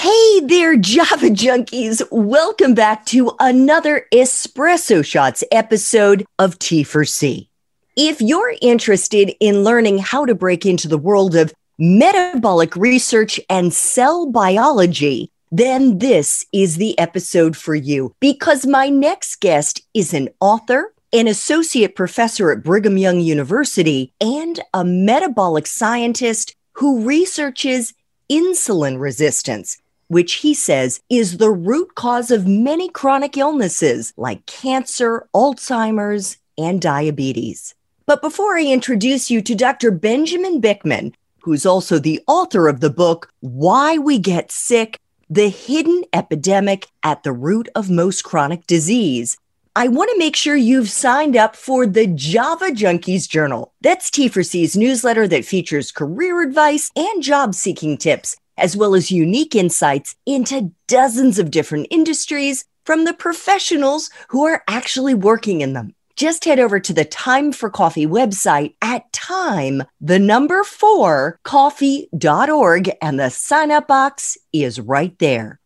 Hey there, Java Junkies. Welcome back to another Espresso Shots episode of T for C. If you're interested in learning how to break into the world of metabolic research and cell biology, then this is the episode for you because my next guest is an author, an associate professor at Brigham Young University, and a metabolic scientist who researches insulin resistance, which he says is the root cause of many chronic illnesses like cancer, Alzheimer's, and diabetes. But before I introduce you to Dr. Benjamin Bikman, who's also the author of the book, Why We Get Sick The Hidden Epidemic at the Root of Most Chronic Disease, I want to make sure you've signed up for the Java Junkies Journal. That's T4C's newsletter that features career advice and job seeking tips, as well as unique insights into dozens of different industries from the professionals who are actually working in them. Just head over to the Time for Coffee website at time, the number four, coffee.org, and the sign up box is right there.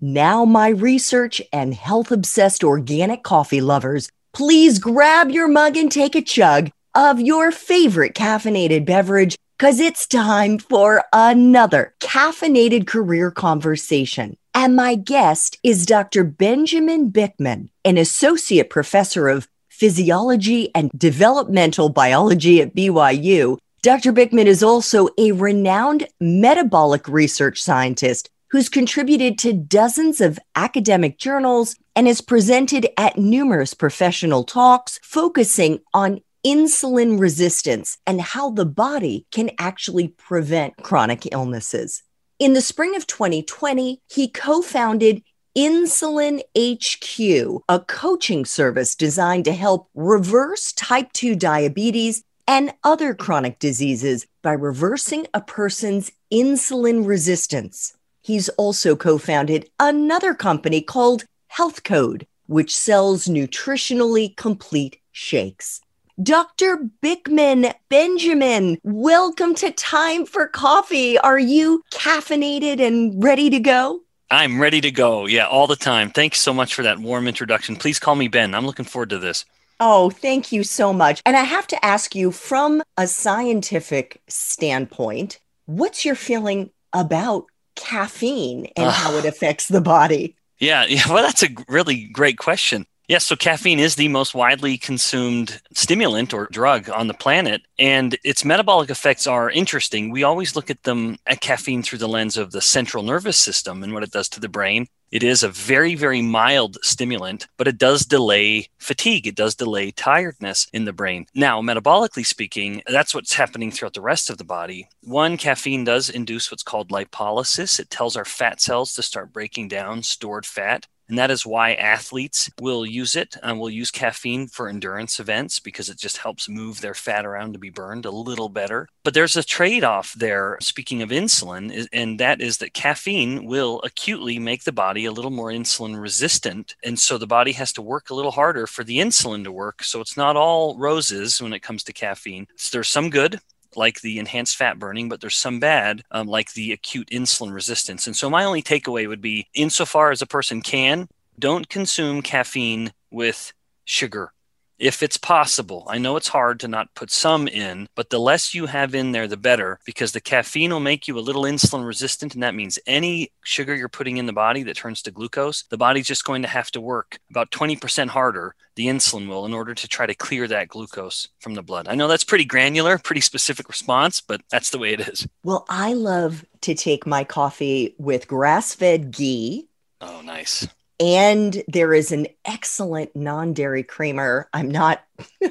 Now, my research and health obsessed organic coffee lovers, please grab your mug and take a chug of your favorite caffeinated beverage because it's time for another caffeinated career conversation. And my guest is Dr. Benjamin Bikman, an associate professor of physiology and developmental biology at BYU. Dr. Bikman is also a renowned metabolic research scientist who's contributed to dozens of academic journals and has presented at numerous professional talks focusing on insulin resistance and how the body can actually prevent chronic illnesses. In the spring of 2020, he co founded Insulin IQ, a coaching service designed to help reverse type 2 diabetes and other chronic diseases by reversing a person's insulin resistance. He's also co founded another company called Health Code, which sells nutritionally complete shakes. Dr. Bikman Benjamin, welcome to Time for Coffee. Are you caffeinated and ready to go? I'm ready to go. Yeah, all the time. Thanks so much for that warm introduction. Please call me Ben. I'm looking forward to this. Oh, thank you so much. And I have to ask you from a scientific standpoint, what's your feeling about caffeine and uh, how it affects the body? Yeah, yeah, well, that's a really great question. Yes, so caffeine is the most widely consumed stimulant or drug on the planet, and its metabolic effects are interesting. We always look at them at caffeine through the lens of the central nervous system and what it does to the brain. It is a very, very mild stimulant, but it does delay fatigue. It does delay tiredness in the brain. Now, metabolically speaking, that's what's happening throughout the rest of the body. One, caffeine does induce what's called lipolysis. It tells our fat cells to start breaking down stored fat. And that is why athletes will use it and will use caffeine for endurance events because it just helps move their fat around to be burned a little better. But there's a trade off there, speaking of insulin, and that is that caffeine will acutely make the body a little more insulin resistant. And so the body has to work a little harder for the insulin to work. So it's not all roses when it comes to caffeine. So there's some good, like the enhanced fat burning, but there's some bad, um, like the acute insulin resistance. And so, my only takeaway would be insofar as a person can, don't consume caffeine with sugar if it's possible. I know it's hard to not put some in, but the less you have in there, the better, because the caffeine will make you a little insulin resistant. And that means any sugar you're putting in the body that turns to glucose, the body's just going to have to work about 20% harder, the insulin will, in order to try to clear that glucose from the blood. I know that's pretty granular, pretty specific response, but that's the way it is. Well, I love to take my coffee with grass fed ghee. Oh, nice and there is an excellent non-dairy creamer. I'm not uh,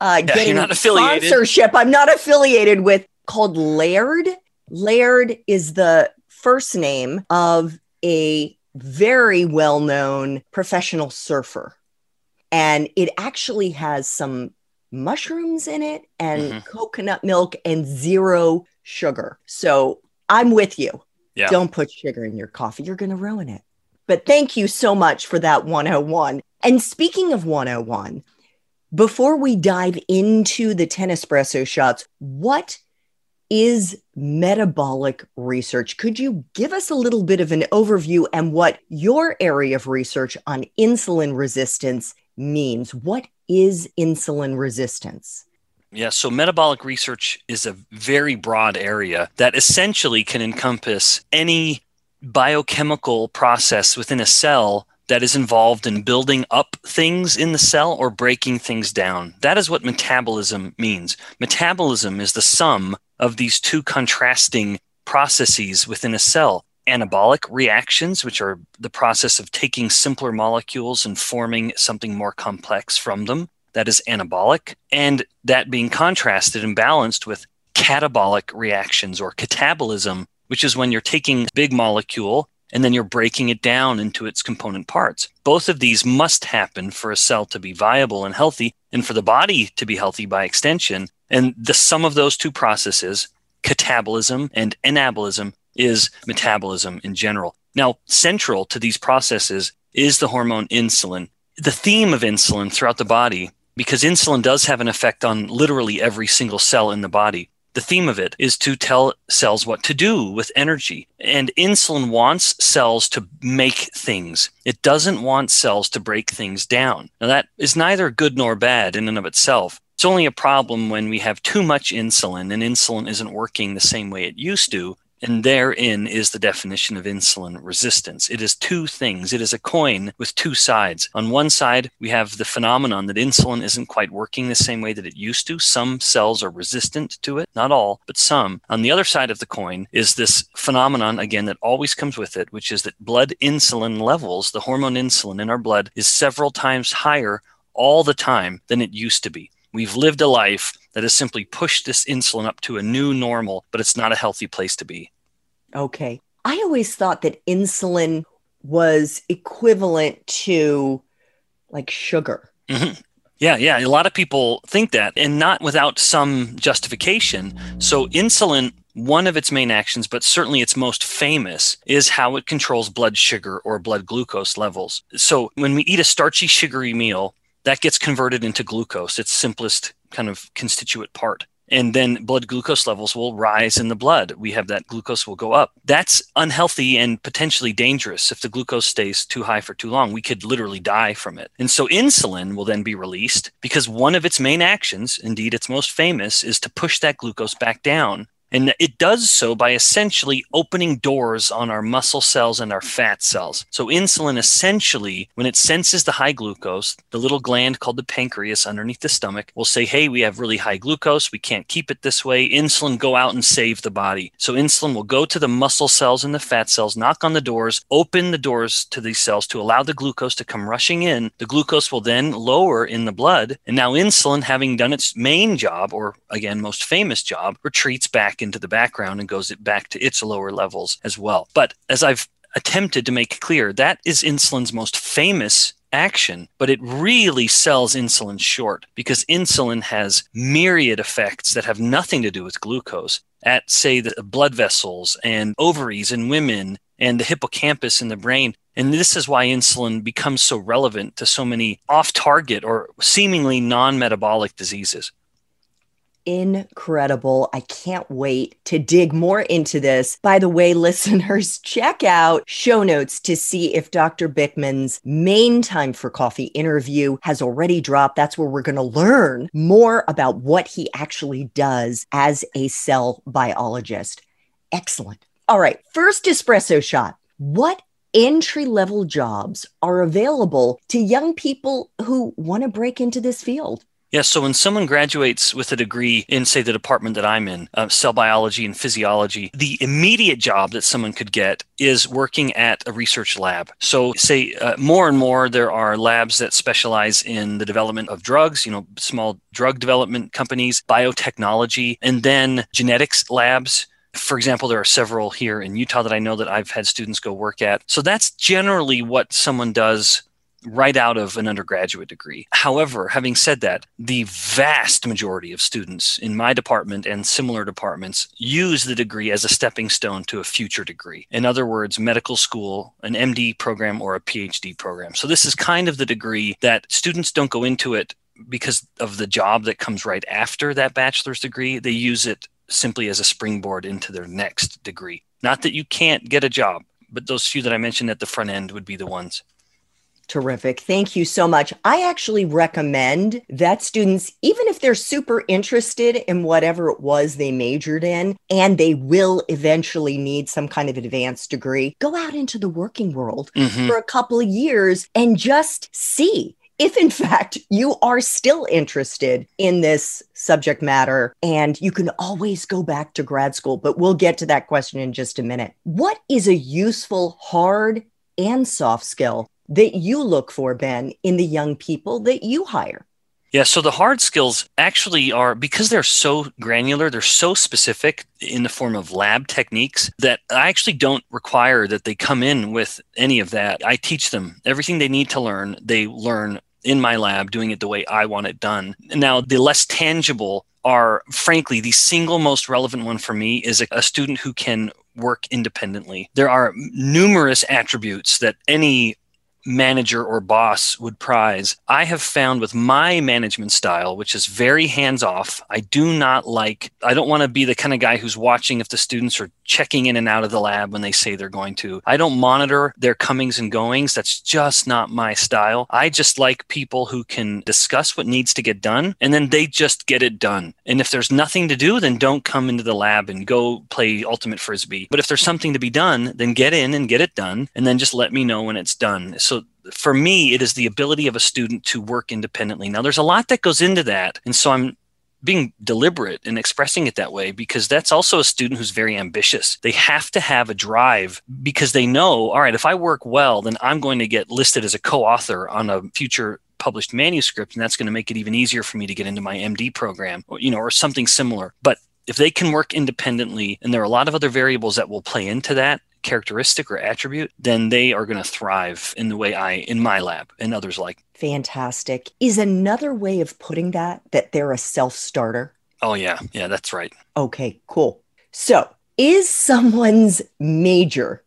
yeah, getting not sponsorship. I'm not affiliated with called Laird. Laird is the first name of a very well-known professional surfer, and it actually has some mushrooms in it and mm-hmm. coconut milk and zero sugar. So I'm with you. Yeah. Don't put sugar in your coffee. You're going to ruin it. But thank you so much for that 101. And speaking of 101, before we dive into the 10 espresso shots, what is metabolic research? Could you give us a little bit of an overview and what your area of research on insulin resistance means? What is insulin resistance? Yeah, so metabolic research is a very broad area that essentially can encompass any biochemical process within a cell that is involved in building up things in the cell or breaking things down. That is what metabolism means. Metabolism is the sum of these two contrasting processes within a cell anabolic reactions, which are the process of taking simpler molecules and forming something more complex from them. That is anabolic. And that being contrasted and balanced with catabolic reactions or catabolism, which is when you're taking a big molecule and then you're breaking it down into its component parts. Both of these must happen for a cell to be viable and healthy, and for the body to be healthy by extension. And the sum of those two processes, catabolism and anabolism, is metabolism in general. Now, central to these processes is the hormone insulin. The theme of insulin throughout the body, because insulin does have an effect on literally every single cell in the body, the theme of it is to tell cells what to do with energy. And insulin wants cells to make things. It doesn't want cells to break things down. Now, that is neither good nor bad in and of itself. It's only a problem when we have too much insulin and insulin isn't working the same way it used to and therein is the definition of insulin resistance. It is two things. It is a coin with two sides. On one side, we have the phenomenon that insulin isn't quite working the same way that it used to. Some cells are resistant to it, not all, but some. On the other side of the coin is this phenomenon, again, that always comes with it, which is that blood insulin levels, the hormone insulin in our blood, is several times higher all the time than it used to be. We've lived a life that has simply pushed this insulin up to a new normal, but it's not a healthy place to be. Okay. I always thought that insulin was equivalent to like sugar. Mm-hmm. Yeah, yeah. A lot of people think that, and not without some justification. So, insulin, one of its main actions, but certainly its most famous, is how it controls blood sugar or blood glucose levels. So, when we eat a starchy, sugary meal, that gets converted into glucose, its simplest kind of constituent part. And then blood glucose levels will rise in the blood. We have that glucose will go up. That's unhealthy and potentially dangerous. If the glucose stays too high for too long, we could literally die from it. And so insulin will then be released because one of its main actions, indeed its most famous, is to push that glucose back down and it does so by essentially opening doors on our muscle cells and our fat cells. So, insulin essentially, when it senses the high glucose, the little gland called the pancreas underneath the stomach will say, Hey, we have really high glucose. We can't keep it this way. Insulin, go out and save the body. So, insulin will go to the muscle cells and the fat cells, knock on the doors, open the doors to these cells to allow the glucose to come rushing in. The glucose will then lower in the blood. And now, insulin, having done its main job, or again, most famous job, retreats back back into the background and goes back to its lower levels as well. But as I've attempted to make clear, that is insulin's most famous action, but it really sells insulin short because insulin has myriad effects that have nothing to do with glucose at, say, the blood vessels and ovaries in women and the hippocampus in the brain. And this is why insulin becomes so relevant to so many off target or seemingly non metabolic diseases incredible. I can't wait to dig more into this. By the way, listeners, check out show notes to see if Dr. Bikman's main time for coffee interview has already dropped. That's where we're going to learn more about what he actually does as a cell biologist. Excellent. All right, first espresso shot. What entry level jobs are available to young people who want to break into this field? Yeah, so when someone graduates with a degree in, say, the department that I'm in, uh, cell biology and physiology, the immediate job that someone could get is working at a research lab. So, say, uh, more and more there are labs that specialize in the development of drugs, you know, small drug development companies, biotechnology, and then genetics labs for example, there are several here in Utah that I know that I've had students go work at. So that's generally what someone does right out of an undergraduate degree. However, having said that, the vast majority of students in my department and similar departments use the degree as a stepping stone to a future degree. In other words, medical school, an MD program, or a PhD program. So, this is kind of the degree that students don't go into it because of the job that comes right after that bachelor's degree. They use it simply as a springboard into their next degree. Not that you can't get a job, but those few that I mentioned at the front end would be the ones. Terrific. Thank you so much. I actually recommend that students, even if they're super interested in whatever it was they majored in, and they will eventually need some kind of advanced degree, go out into the working world mm-hmm. for a couple of years and just see if in fact you are still interested in this subject matter and you can always go back to grad school but we'll get to that question in just a minute what is a useful hard and soft skill that you look for, Ben, in the young people that you hire? Yeah, so the hard skills actually are because they're so granular, they're so specific in the form of lab techniques that I actually don't require that they come in with any of that. I teach them everything they need to learn. They learn in my lab doing it the way I want it done. Now, the less tangible are frankly the single most relevant one for me is a, a student who can work independently. There are numerous attributes that any manager or boss would prize. I have found with my management style, which is very hands off, I do not like, I don't want to be the kind of guy who's watching if the students are checking in and out of the lab when they say they're going to. I don't monitor their comings and goings. That's just not my style. I just like people who can discuss what needs to get done and then they just get it done. And if there's nothing to do, then don't come into the lab and go play ultimate frisbee. But if there's something to be done, then get in and get it done and then just let me know when it's done. So for me, it is the ability of a student to work independently. Now, there's a lot that goes into that. And so I'm being deliberate and expressing it that way because that's also a student who's very ambitious. They have to have a drive because they know, all right, if I work well, then I'm going to get listed as a co author on a future published manuscript and that's going to make it even easier for me to get into my MD program or you know or something similar but if they can work independently and there are a lot of other variables that will play into that characteristic or attribute, then they are going to thrive in the way I, in my lab and others like. Fantastic. Is another way of putting that that they're a self starter? Oh, yeah. Yeah, that's right. Okay, cool. So, is someone's major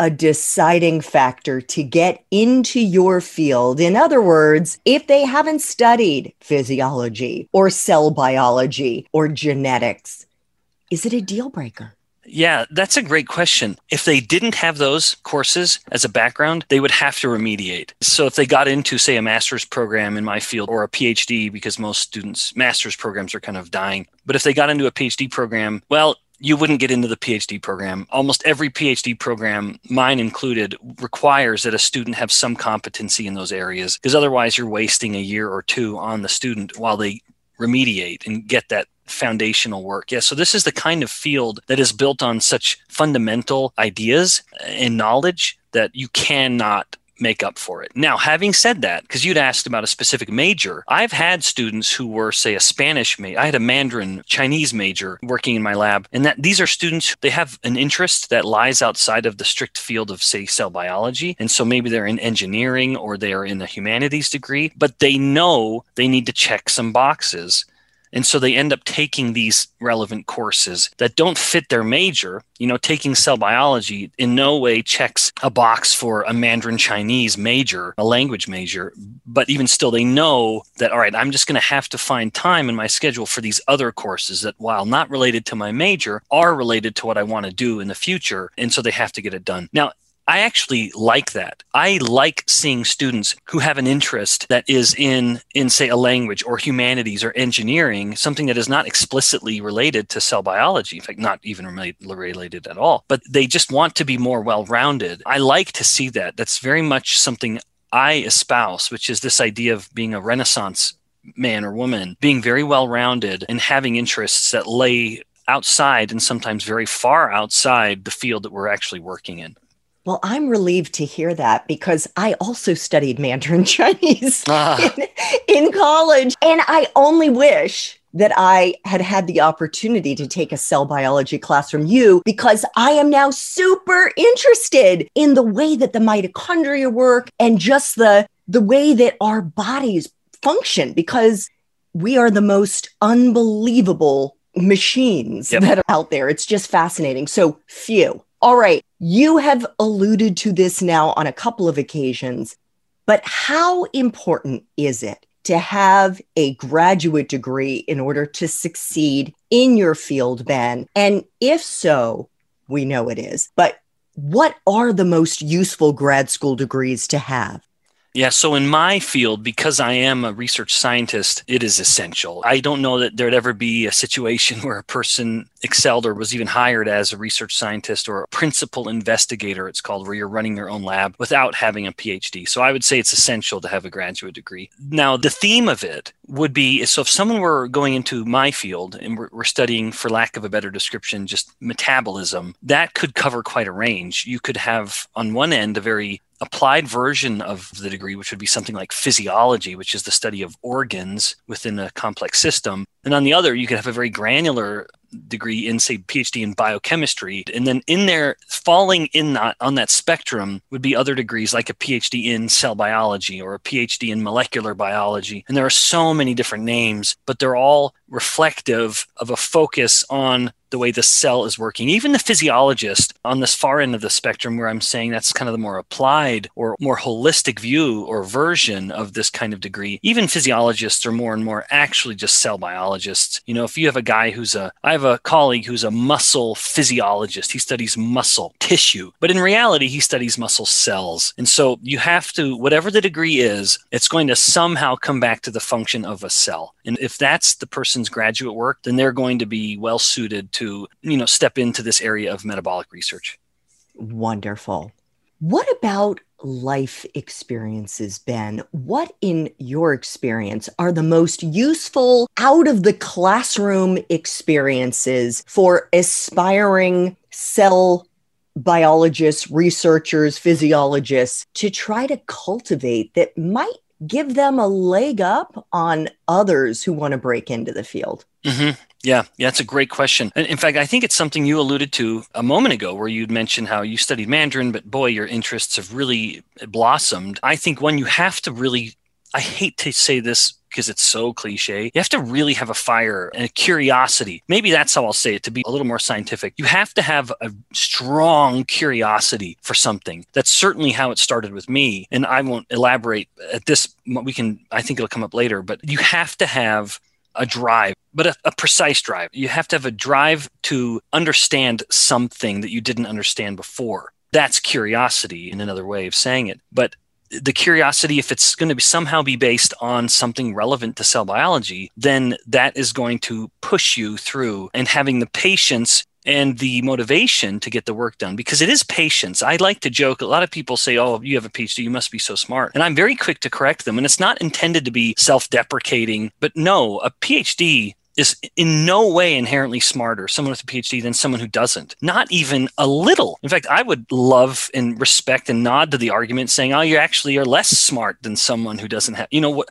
a deciding factor to get into your field. In other words, if they haven't studied physiology or cell biology or genetics, is it a deal breaker? Yeah, that's a great question. If they didn't have those courses as a background, they would have to remediate. So if they got into, say, a master's program in my field or a PhD, because most students' master's programs are kind of dying, but if they got into a PhD program, well, you wouldn't get into the PhD program. Almost every PhD program, mine included, requires that a student have some competency in those areas because otherwise you're wasting a year or two on the student while they remediate and get that foundational work. Yeah, so this is the kind of field that is built on such fundamental ideas and knowledge that you cannot make up for it. Now, having said that, because you'd asked about a specific major, I've had students who were, say, a Spanish major. I had a Mandarin Chinese major working in my lab, and that these are students they have an interest that lies outside of the strict field of, say, cell biology, and so maybe they're in engineering or they are in a humanities degree, but they know they need to check some boxes and so they end up taking these relevant courses that don't fit their major. You know, taking cell biology in no way checks a box for a Mandarin Chinese major, a language major. But even still, they know that, all right, I'm just going to have to find time in my schedule for these other courses that, while not related to my major, are related to what I want to do in the future. And so they have to get it done. Now, I actually like that. I like seeing students who have an interest that is in in say a language or humanities or engineering, something that is not explicitly related to cell biology, in fact not even related at all, but they just want to be more well-rounded. I like to see that. That's very much something I espouse, which is this idea of being a renaissance man or woman, being very well-rounded and having interests that lay outside and sometimes very far outside the field that we're actually working in. Well, I'm relieved to hear that because I also studied Mandarin Chinese ah. in, in college. And I only wish that I had had the opportunity to take a cell biology class from you because I am now super interested in the way that the mitochondria work and just the the way that our bodies function because we are the most unbelievable machines yep. that are out there. It's just fascinating. So, few. All right. You have alluded to this now on a couple of occasions, but how important is it to have a graduate degree in order to succeed in your field, Ben? And if so, we know it is, but what are the most useful grad school degrees to have? Yeah, so in my field, because I am a research scientist, it is essential. I don't know that there'd ever be a situation where a person excelled or was even hired as a research scientist or a principal investigator, it's called, where you're running your own lab without having a PhD. So I would say it's essential to have a graduate degree. Now, the theme of it would be so if someone were going into my field and we're, we're studying, for lack of a better description, just metabolism, that could cover quite a range. You could have, on one end, a very applied version of the degree, which would be something like physiology, which is the study of organs within a complex system. And on the other, you could have a very granular degree in say phd in biochemistry and then in there falling in that on that spectrum would be other degrees like a phd in cell biology or a phd in molecular biology and there are so many different names but they're all reflective of a focus on the way the cell is working. Even the physiologist on this far end of the spectrum, where I'm saying that's kind of the more applied or more holistic view or version of this kind of degree, even physiologists are more and more actually just cell biologists. You know, if you have a guy who's a, I have a colleague who's a muscle physiologist, he studies muscle tissue, but in reality, he studies muscle cells. And so you have to, whatever the degree is, it's going to somehow come back to the function of a cell. And if that's the person's graduate work, then they're going to be well suited to, you know, step into this area of metabolic research. Wonderful. What about life experiences, Ben? What, in your experience, are the most useful out of the classroom experiences for aspiring cell biologists, researchers, physiologists to try to cultivate that might give them a leg up on others who want to break into the field? Mm-hmm. Yeah, yeah, that's a great question. In fact, I think it's something you alluded to a moment ago where you'd mentioned how you studied Mandarin, but boy, your interests have really blossomed. I think one, you have to really, I hate to say this because it's so cliche. You have to really have a fire and a curiosity. Maybe that's how I'll say it to be a little more scientific. You have to have a strong curiosity for something. That's certainly how it started with me. And I won't elaborate at this. We can, I think it'll come up later, but you have to have a drive, but a, a, precise drive. You have to have a drive to understand something that you didn't understand before. That's curiosity in another way of saying it. But the curiosity, if it's going to be somehow be based on something relevant to cell biology, then that is going to push you through and having the patience and the motivation to get the work done because it is patience. I like to joke. A lot of people say, Oh, you have a PhD, you must be so smart. And I'm very quick to correct them. And it's not intended to be self deprecating, but no, a PhD is in no way inherently smarter, someone with a PhD, than someone who doesn't. Not even a little. In fact, I would love and respect and nod to the argument saying, oh, you actually are less smart than someone who doesn't have, you know, what?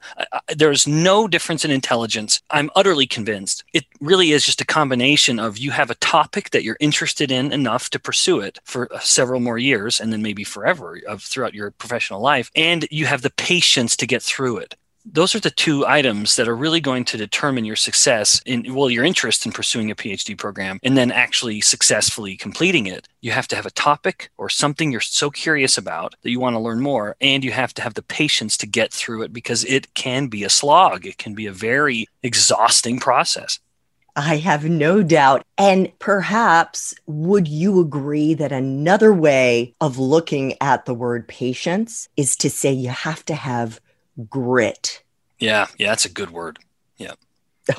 There's no difference in intelligence. I'm utterly convinced. It really is just a combination of you have a topic that you're interested in enough to pursue it for uh, several more years and then maybe forever of throughout your professional life, and you have the patience to get through it those are the two items that are really going to determine your success in well your interest in pursuing a phd program and then actually successfully completing it you have to have a topic or something you're so curious about that you want to learn more and you have to have the patience to get through it because it can be a slog it can be a very exhausting process I have no doubt. And perhaps would you agree that another way of looking at the word patience is to say you have to have grit. Yeah, yeah, that's a good word. Yeah.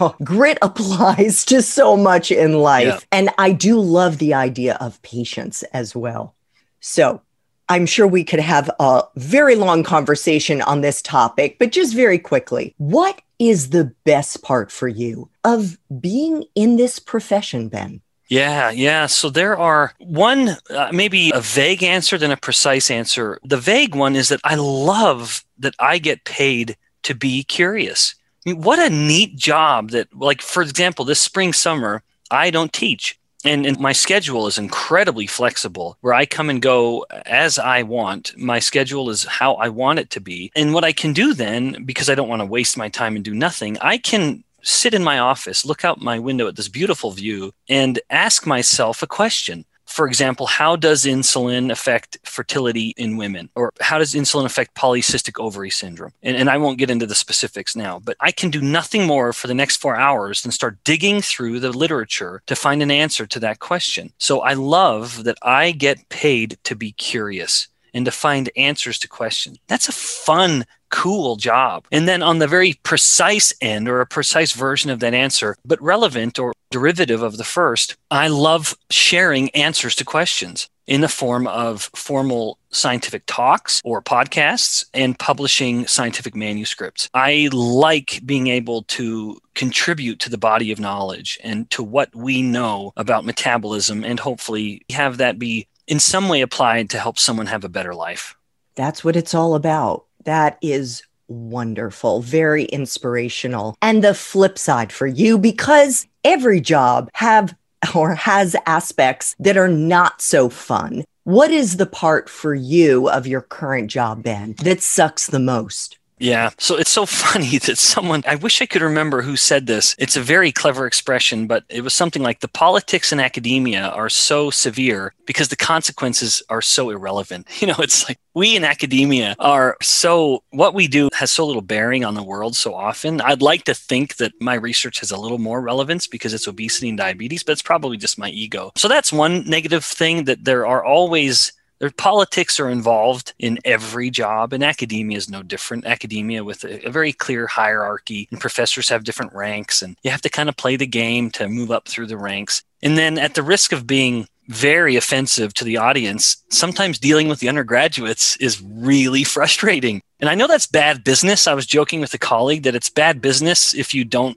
Oh, grit applies to so much in life. Yeah. And I do love the idea of patience as well. So I'm sure we could have a very long conversation on this topic, but just very quickly, what is the best part for you of being in this profession, Ben? Yeah, yeah. So there are one, uh, maybe a vague answer than a precise answer. The vague one is that I love that I get paid to be curious. I mean, what a neat job that, like, for example, this spring, summer, I don't teach. And, and, my schedule is incredibly flexible where I come and go as I want. My schedule is how I want it to be. And what I can do then, because I don't want to waste my time and do nothing, I can sit in my office, look out my window at this beautiful view, and ask myself a question For example, how does insulin affect fertility in women? Or how does insulin affect polycystic ovary syndrome? And, and I won't get into the specifics now, but I can do nothing more for the next four hours than start digging through the literature to find an answer to that question. So I love that I get paid to be curious and to find answers to questions. That's a fun, cool job. And then on the very precise end or a precise version of that answer, but relevant or derivative of the first, I love sharing answers to questions in the form of formal scientific talks or podcasts and publishing scientific manuscripts. I like being able to contribute to the body of knowledge and to what we know about metabolism and hopefully have that be in some way applied to help someone have a better life. That's what it's all about. That is wonderful, very inspirational. And the flip side for you, because every job have or has aspects that are not so fun. What is the part for you of your current job, Ben, that sucks the most? Yeah. So it's so funny that someone, I wish I could remember who said this. It's a very clever expression, but it was something like the politics in academia are so severe because the consequences are so irrelevant. You know, it's like we in academia are so, what we do has so little bearing on the world so often. I'd like to think that my research has a little more relevance because it's obesity and diabetes, but it's probably just my ego. So that's one negative thing that there are always their politics are involved in every job, and academia is no different. Academia with a, a, very clear hierarchy, and professors have different ranks, and you have to kind of play the game to move up through the ranks. And then, at the risk of being very offensive to the audience, sometimes dealing with the undergraduates is really frustrating. And I know that's bad business. I was joking with a colleague that it's bad business if you don't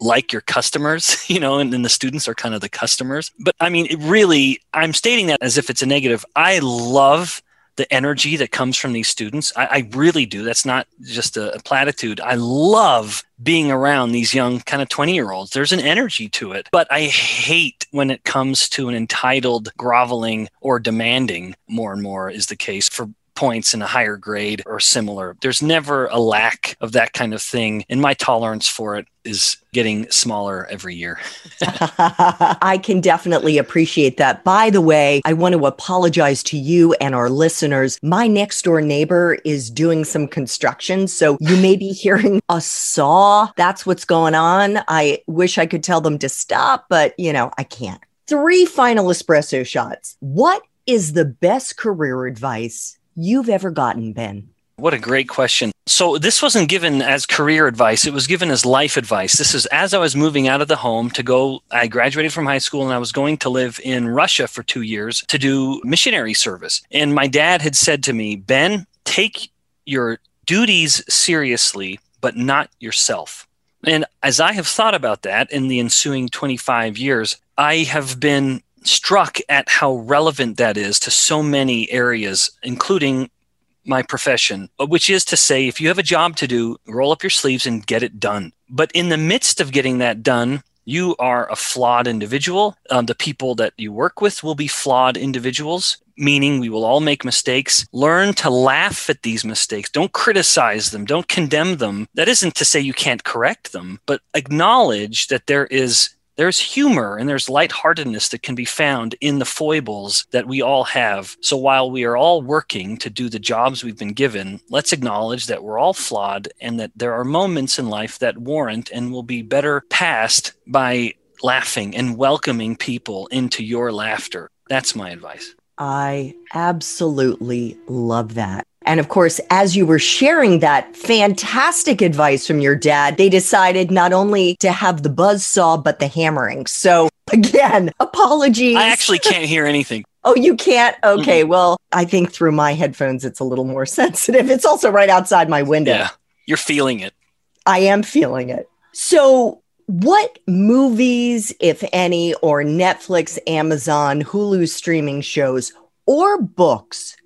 like your customers, you know, and then the students are kind of the customers. But I mean, it really, I'm stating that as if it's a negative. I love the energy that comes from these students. I, I really do. That's not just a, a platitude. I love being around these young kind of 20 year olds. There's an energy to it. But I hate when it comes to an entitled, groveling, or demanding, more and more is the case for points in a higher grade or similar. There's never a lack of that kind of thing. And my tolerance for it is getting smaller every year. I can definitely appreciate that. By the way, I want to apologize to you and our listeners. My next door neighbor is doing some construction. So you may be hearing a saw. That's what's going on. I wish I could tell them to stop, but you know, I can't. Three final espresso shots. What is the best career advice you've ever gotten, Ben? What a great question. So, this wasn't given as career advice, it was given as life advice. This is as I was moving out of the home to go, I graduated from high school and I was going to live in Russia for two years to do missionary service. And my dad had said to me, Ben, take your duties seriously, but not yourself. And as I have thought about that in the ensuing 25 years, I have been struck at how relevant that is to so many areas, including my profession, which is to say, if you have a job to do, roll up your sleeves and get it done. But in the midst of getting that done, you are a flawed individual. Um, the people that you work with will be flawed individuals, meaning we will all make mistakes. Learn to laugh at these mistakes. Don't criticize them. Don't condemn them. That isn't to say you can't correct them, but acknowledge that there is there's humor and there's lightheartedness that can be found in the foibles that we all have. So while we are all working to do the jobs we've been given, let's acknowledge that we're all flawed and that there are moments in life that warrant and will be better passed by laughing and welcoming people into your laughter. That's my advice. I absolutely love that. And of course, as you were sharing that fantastic advice from your dad, they decided not only to have the buzz saw, but the hammering. So again, apologies. I actually can't hear anything. Oh, you can't? Okay. Mm-hmm. Well, I think through my headphones, it's a little more sensitive. It's also right outside my window. Yeah. You're feeling it. I am feeling it. So, what movies, if any, or Netflix, Amazon, Hulu streaming shows or books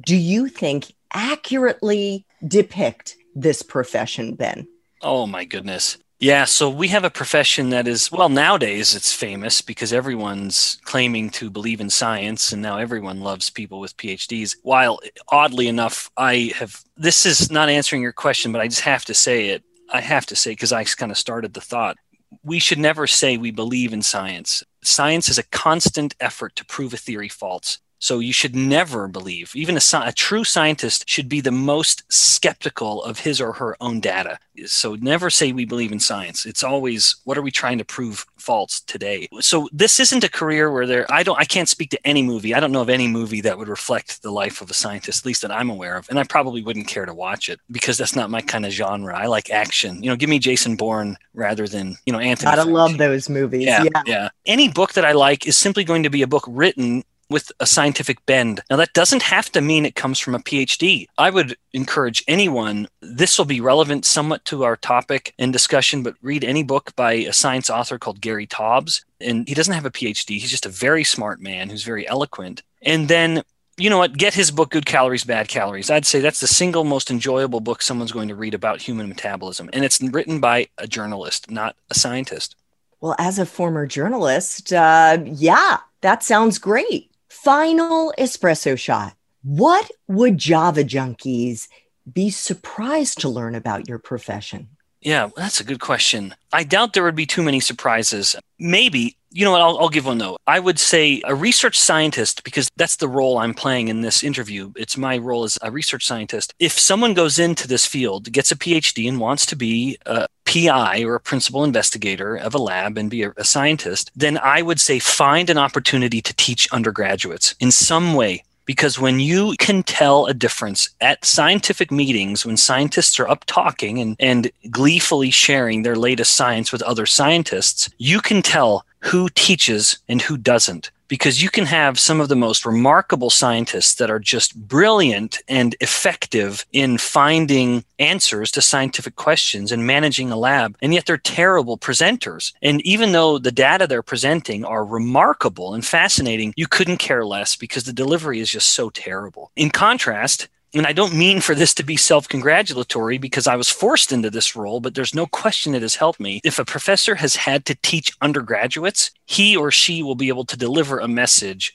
do you think accurately depict this profession, Ben? Oh, my goodness. Yeah, so we have a profession that is, well, nowadays it's famous because everyone's claiming to believe in science and now everyone loves people with PhDs. While oddly enough, I have, this is not answering your question, but I just have to say it. I have to say, because I kind of started the thought. we should never say we believe in science. Science is a constant effort to prove a theory false. So you should never believe, even a, a, true scientist should be the most skeptical of his or her own data. So never say we believe in science. It's always what are we trying to prove false today. So this isn't a career where there I don't I can't speak to any movie. I don't know of any movie that would reflect the life of a scientist, at least that I'm aware of. And I probably wouldn't care to watch it because that's not my kind of genre. I like action. You know, give me Jason Bourne rather than, you know, Anthony. Fauci. love those movies. Yeah, yeah. Yeah. Any book that I like is simply going to be a book written with a scientific bend. Now, that doesn't have to mean it comes from a PhD. I would encourage anyone, this will be relevant somewhat to our topic and discussion, but read any book by a science author called Gary Taubes. And he doesn't have a PhD, he's just a very smart man who's very eloquent. And then you know what? Get his book, Good Calories, Bad Calories. I'd say that's the single most enjoyable book someone's going to read about human metabolism. And it's written by a journalist, not a scientist. Well, as a former journalist, uh, yeah, that sounds great. Final espresso shot. What would Java junkies be surprised to learn about your profession? Yeah, that's a good question. I doubt there would be too many surprises. Maybe, you know what, I'll, I'll, give one though. I would say a research scientist, because that's the role I'm playing in this interview. It's my role as a research scientist. If someone goes into this field, gets a PhD, and wants to be a PI or a principal investigator of a lab and be a, a scientist, then I would say find an opportunity to teach undergraduates in some way. Because when you can tell a difference at scientific meetings, when scientists are up talking and, and gleefully sharing their latest science with other scientists, you can tell who teaches and who doesn't because you can have some of the most remarkable scientists that are just brilliant and effective in finding answers to scientific questions and managing a lab, and yet they're terrible presenters. And even though the data they're presenting are remarkable and fascinating, you couldn't care less because the delivery is just so terrible. In contrast, and I don't mean for this to be self congratulatory because I was forced into this role, but there's no question it has helped me. If a professor has had to teach undergraduates, he or she will be able to deliver a message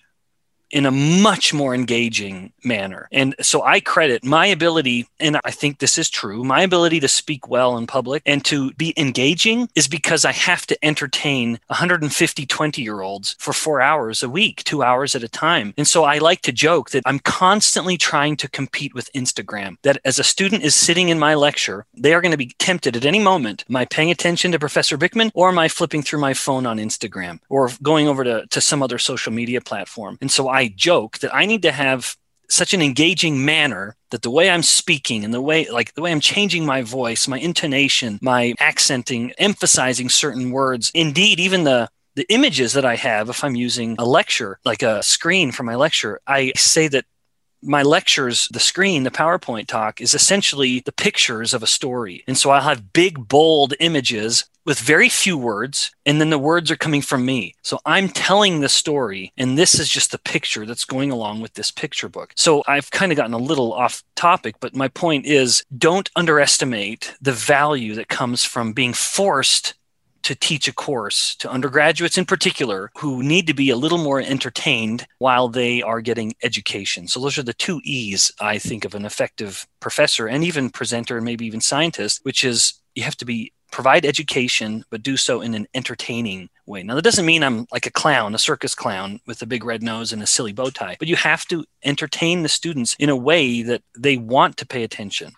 in a much more engaging manner. And so I credit my ability, and I think this is true, my ability to speak well in public and to be engaging is because I have to entertain 150 20 year olds for four hours a week, two hours at a time. And so I like to joke that I'm constantly trying to compete with Instagram. That as a student is sitting in my lecture, they are going to be tempted at any moment. Am I paying attention to Professor Bikman or am I flipping through my phone on Instagram or going over to, to some other social media platform? And so I I joke that I need to have such an engaging manner that the way I'm speaking and the way like the way I'm changing my voice, my intonation, my accenting, emphasizing certain words, indeed even the the images that I have if I'm using a lecture, like a screen for my lecture, I say that my lectures, the screen, the PowerPoint talk is essentially the pictures of a story. And so I'll have big, bold images with very few words, and then the words are coming from me. So I'm telling the story, and this is just the picture that's going along with this picture book. So I've kind of gotten a little off topic, but my point is don't underestimate the value that comes from being forced to teach a course to undergraduates in particular who need to be a little more entertained while they are getting education. So, those are the two E's I think of an effective professor and even presenter and maybe even scientist, which is you have to be provide education, but do so in an entertaining way. Now, that doesn't mean I'm like a clown, a circus clown with a big red nose and a silly bow tie, but you have to entertain the students in a way that they want to pay attention.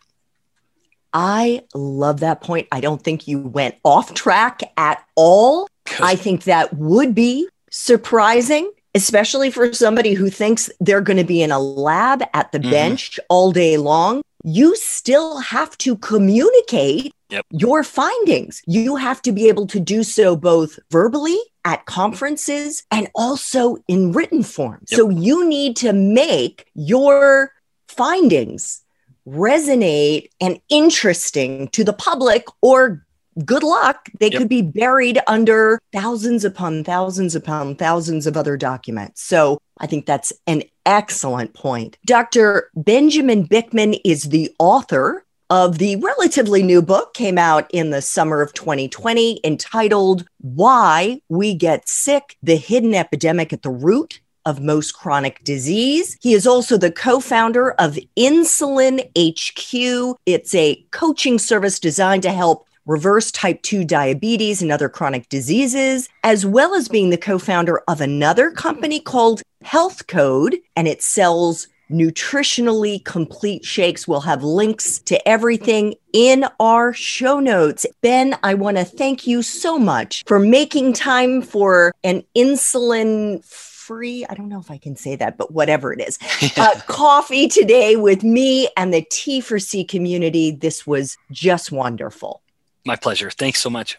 I love that point. I don't think you went off track at all. I think that would be surprising, especially for somebody who thinks they're going to be in a lab at the mm-hmm. bench all day long. You still have to communicate yep. your findings. You have to be able to do so both verbally at conferences and also in written form. Yep. So you need to make your findings resonate and interesting to the public or good luck they yep. could be buried under thousands upon thousands upon thousands of other documents so i think that's an excellent point dr benjamin bikman is the author of the relatively new book came out in the summer of 2020 entitled why we get sick the hidden epidemic at the root of most chronic disease. He is also the co founder of Insulin IQ. It's a coaching service designed to help reverse type 2 diabetes and other chronic diseases, as well as being the co founder of another company called Health Code, and it sells nutritionally complete shakes. We'll have links to everything in our show notes. Ben, I want to thank you so much for making time for an insulin free, I don't know if I can say that, but whatever it is, uh, coffee today with me and the T for C community. This was just wonderful. My pleasure. Thanks so much.